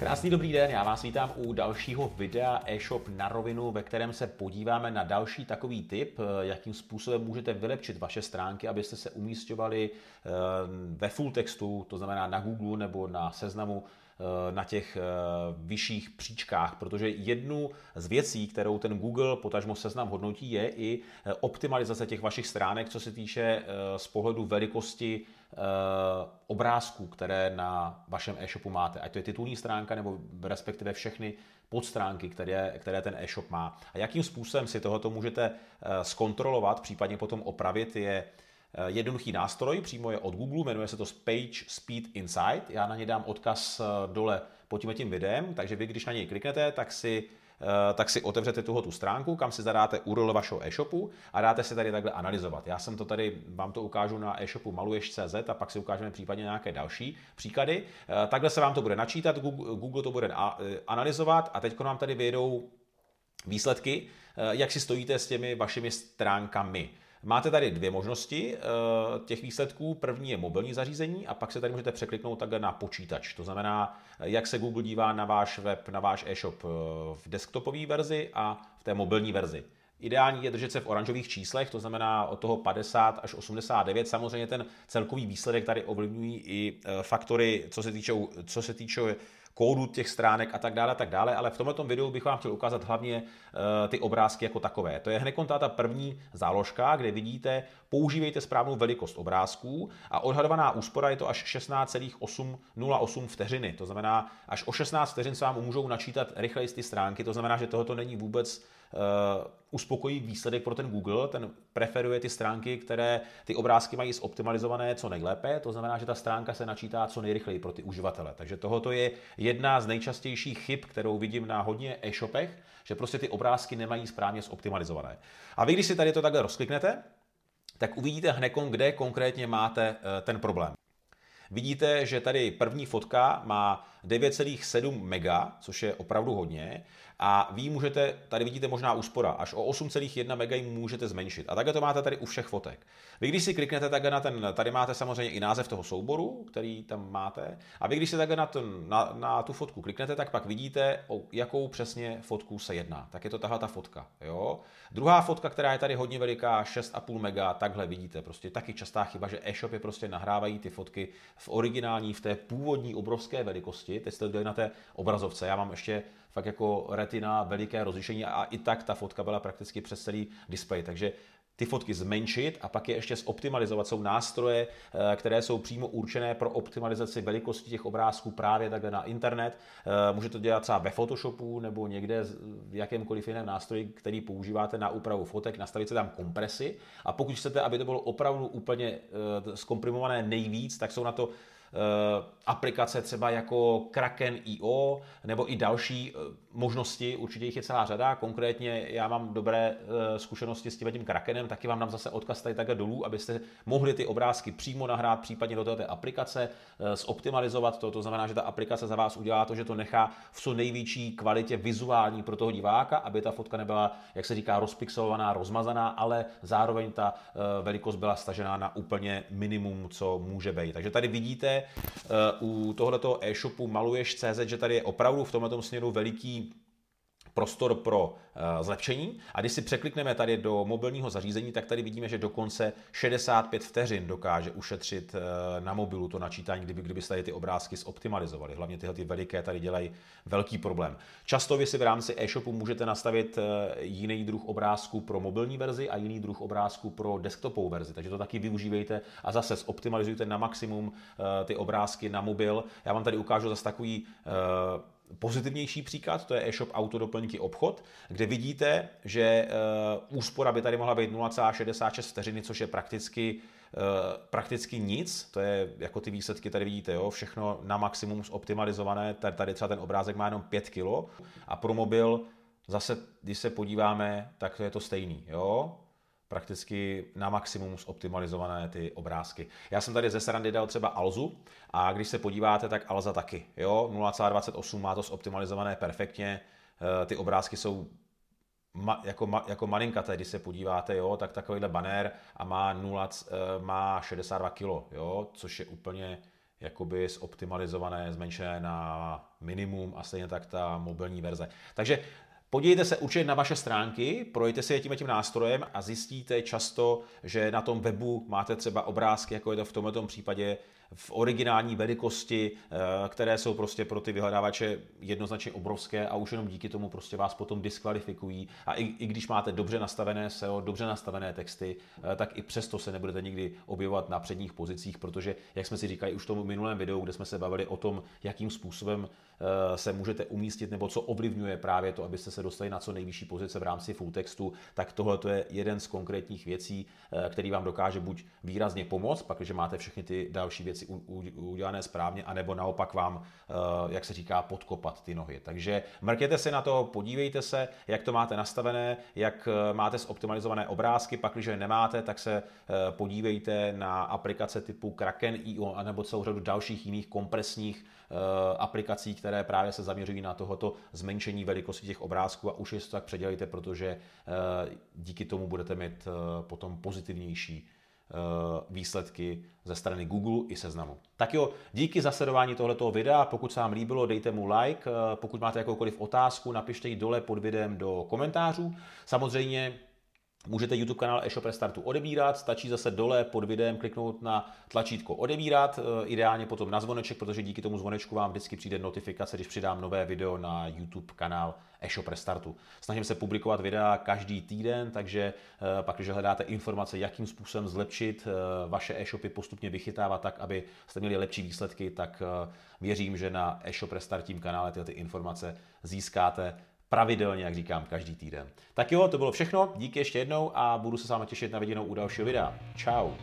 Krásný dobrý den, já vás vítám u dalšího videa e-shop na rovinu, ve kterém se podíváme na další takový tip, jakým způsobem můžete vylepšit vaše stránky, abyste se umístěvali eh, ve full textu, to znamená na Google nebo na seznamu. eh, na těch eh, vyšších příčkách, protože jednu z věcí, kterou ten Google potažmo seznam hodnotí, je i optimalizace těch vašich stránek, co se týče z pohledu velikosti Eh, obrázků, které na vašem e-shopu máte, ať to je titulní stránka nebo respektive všechny podstránky, které, které ten e-shop má. A jakým způsobem si tohoto můžete eh, zkontrolovat, případně potom opravit, je eh, jednoduchý nástroj, přímo je od Google, jmenuje se to Page Speed Insight. Já na ně dám odkaz dole pod tím, tím videem, takže vy, když na něj kliknete, tak si Eh, tak si otevřete tuhle tu stránku, kam si zadáte URL vašeho e-shopu a dáte si tady takhle analyzovat. Já jsem to tady, vám to ukážu na e-shopu maluješ.cz a pak si ukážeme případně nějaké další příklady. Eh, takhle se vám to bude načítat, Google to bude eh, analyzovat a teď nám tady vyjedou výsledky, jak si stojíte s těmi vašimi stránkami. Máte tady dvě možnosti eh, těch výsledků. První je mobilní zařízení a pak se tady můžete překliknout takhle na počítač. To znamená, jak se Google dívá na váš web, na váš e-shop eh, v desktopové verzi a v té mobilní verzi. Ideální je držet se v oranžových číslech, to znamená od toho 50 až 89. Samozřejmě ten celkový výsledek tady ovlivňují i eh, faktory, co se týče, co se týče kódu těch stránek a tak dále, a tak dále, ale v tomto videu bych vám chtěl ukázat hlavně uh, ty obrázky jako takové. To je hned ta první záložka, kde vidíte, používejte správnou velikost obrázků a odhadovaná úspora je to až 16,808 vteřiny. To znamená, až o 16 vteřin se vám můžou načítat rychleji ty stránky, to znamená, že tohoto není vůbec uh, uspokojivý výsledek pro ten Google, ten preferuje ty stránky, které ty obrázky mají zoptimalizované co nejlépe, to znamená, že ta stránka se načítá co nejrychleji pro ty uživatele. Takže tohoto je jedna z nejčastějších chyb, kterou vidím na hodně e-shopech, že prostě ty obrázky nemají správně zoptimalizované. A vy, když si tady to takhle rozkliknete, tak uvidíte hned, kde konkrétně máte eh, ten problém. Vidíte, že tady první fotka má 9,7 mega, což je opravdu hodně, a vy můžete, tady vidíte možná úspora, až o 8,1 mega jim můžete zmenšit. A takhle to máte tady u všech fotek. Vy když si kliknete takhle na ten, tady máte samozřejmě i název toho souboru, který tam máte, a vy když si takhle na, ten, na, na tu fotku kliknete, tak pak vidíte, o jakou přesně fotku se jedná. Tak je to tahle ta fotka. Jo? Druhá fotka, která je tady hodně veliká, 6,5 mega, takhle vidíte. Prostě taky častá chyba, že e-shopy prostě nahrávají ty fotky v originální, v té původní obrovské velikosti. Teď jste na té obrazovce. Já mám ještě fakt jako retina, veliké rozlišení a i tak ta fotka byla prakticky přes celý displej. Takže ty fotky zmenšit a pak je ještě zoptimalizovat. Jsou nástroje, eh, které jsou přímo určené pro optimalizaci velikosti těch obrázků právě takhle na internet. Eh, můžete to dělat třeba ve Photoshopu nebo někde v jakémkoliv jiném nástroji, který používáte na úpravu fotek, nastavit se tam kompresy a pokud chcete, aby to bylo opravdu úplně eh, zkomprimované nejvíc, tak jsou na to aplikace třeba jako Kraken.io nebo i další eh, možnosti, určitě jich je celá řada, konkrétně já mám dobré eh, zkušenosti s tím, Krakenem, taky vám dám zase odkaz tady takhle dolů, abyste mohli ty obrázky přímo nahrát, případně do té aplikace, zoptimalizovat to, to znamená, že ta aplikace za vás udělá to, že to nechá v co největší kvalitě vizuální pro toho diváka, aby ta fotka nebyla, jak se říká, rozpixelovaná, rozmazaná, ale zároveň ta velikost byla stažená na úplně minimum, co může být. Takže tady vidíte, Eh, u tohoto e-shopu maluješ.cz, že tady je opravdu v tomto směru veliký prostor pro uh, zlepšení. A když si překlikneme tady do mobilního zařízení, tak tady vidíme, že dokonce 65 vteřin dokáže ušetřit uh, na mobilu to načítání, kdyby, kdyby tady ty obrázky zoptimalizovali. Hlavně tyhle ty veliké tady dělají velký problém. Často vy si v rámci e-shopu můžete nastavit uh, jiný druh obrázku pro mobilní verzi a jiný druh obrázku pro desktopovou verzi. Takže to taky využívejte a zase zoptimalizujte na maximum ty obrázky na mobil. Já vám tady ukážu zase takový pozitivnější příklad, to je e-shop autodoplňky obchod, kde vidíte, že uh, úspora by tady mohla být 0,66 vteřiny, což je prakticky uh, prakticky nic, to je jako ty výsledky tady vidíte, jo, všechno na maximum zoptimalizované, tady, tady třeba ten obrázek má jenom 5 kg a pro mobil zase, když se podíváme, tak to je to stejný, jo, prakticky na maximum zoptimalizované ty obrázky. Já jsem tady ze srandy dal třeba Alzu a když se podíváte, tak Alza taky. Jo, 0,28 má to zoptimalizované perfektně, eh, ty obrázky jsou ma, jako, ma, jako malinkaté, když se podíváte, jo, tak takovýhle banner a má, 0, eh, má 62 kg, jo, což je úplně jakoby zoptimalizované, zmenšené na minimum a stejně tak ta mobilní verze. Takže Podívejte se určitě na vaše stránky, projďte si je tím tím nástrojem a zjistíte často, že na tom webu máte třeba obrázky, jako je to v tomto případě, v originální velikosti, eh, které jsou prostě pro ty vyhledávače jednoznačně obrovské a už jenom díky tomu prostě vás potom diskvalifikují. A i, i když máte dobře nastavené SEO, dobře nastavené texty, eh, tak i přesto se nebudete nikdy objevovat na předních pozicích, protože, jak jsme si říkali už v tom minulém videu, kde jsme se bavili o tom, jakým způsobem eh, se můžete umístit nebo co ovlivňuje právě to, abyste se dostali na co nejvyšší pozice v rámci full textu, tak tohle je jeden z konkrétních věcí, který vám dokáže buď výrazně pomoct, pak, když máte všechny ty další věci věci udělané správně, anebo naopak vám, eh, jak se říká, podkopat ty nohy. Takže mrkněte si na to, podívejte se, jak to máte nastavené, jak eh, máte zoptimalizované obrázky, pak když je nemáte, tak se eh, podívejte na aplikace typu Kraken IO, anebo celou řadu dalších jiných kompresních aplikací, které právě se zaměřují na tohoto zmenšení velikosti těch obrázků a už je to tak předělejte, protože díky tomu budete mít potom pozitivnější výsledky ze strany Google i seznamu. Tak jo, díky za sledování tohoto videa. Pokud se vám líbilo, dejte mu like. Eh, pokud máte jakoukoliv otázku, napište ji dole pod videem do komentářů. Samozřejmě Můžete YouTube kanál eShop Restartu odebírat, stačí zase dole pod videem kliknout na tlačítko odebírat, eh, ideálně potom na zvoneček, protože díky tomu zvonečku vám vždycky přijde notifikace, když přidám nové video na YouTube kanál eShop Restartu. Snažím se publikovat videa každý týden, takže eh, pak, když hledáte informace, jakým způsobem zlepšit eh, vaše e-shopy, postupně vychytávat tak, aby jste měli lepší výsledky, tak věřím, že na eShop Restartím kanále tyhle ty informace získáte pravidelně, jak říkám, každý týden. Tak jo, to bylo všechno, díky ještě jednou a budu se s vámi těšit na viděnou u dalšího videa. Ciao.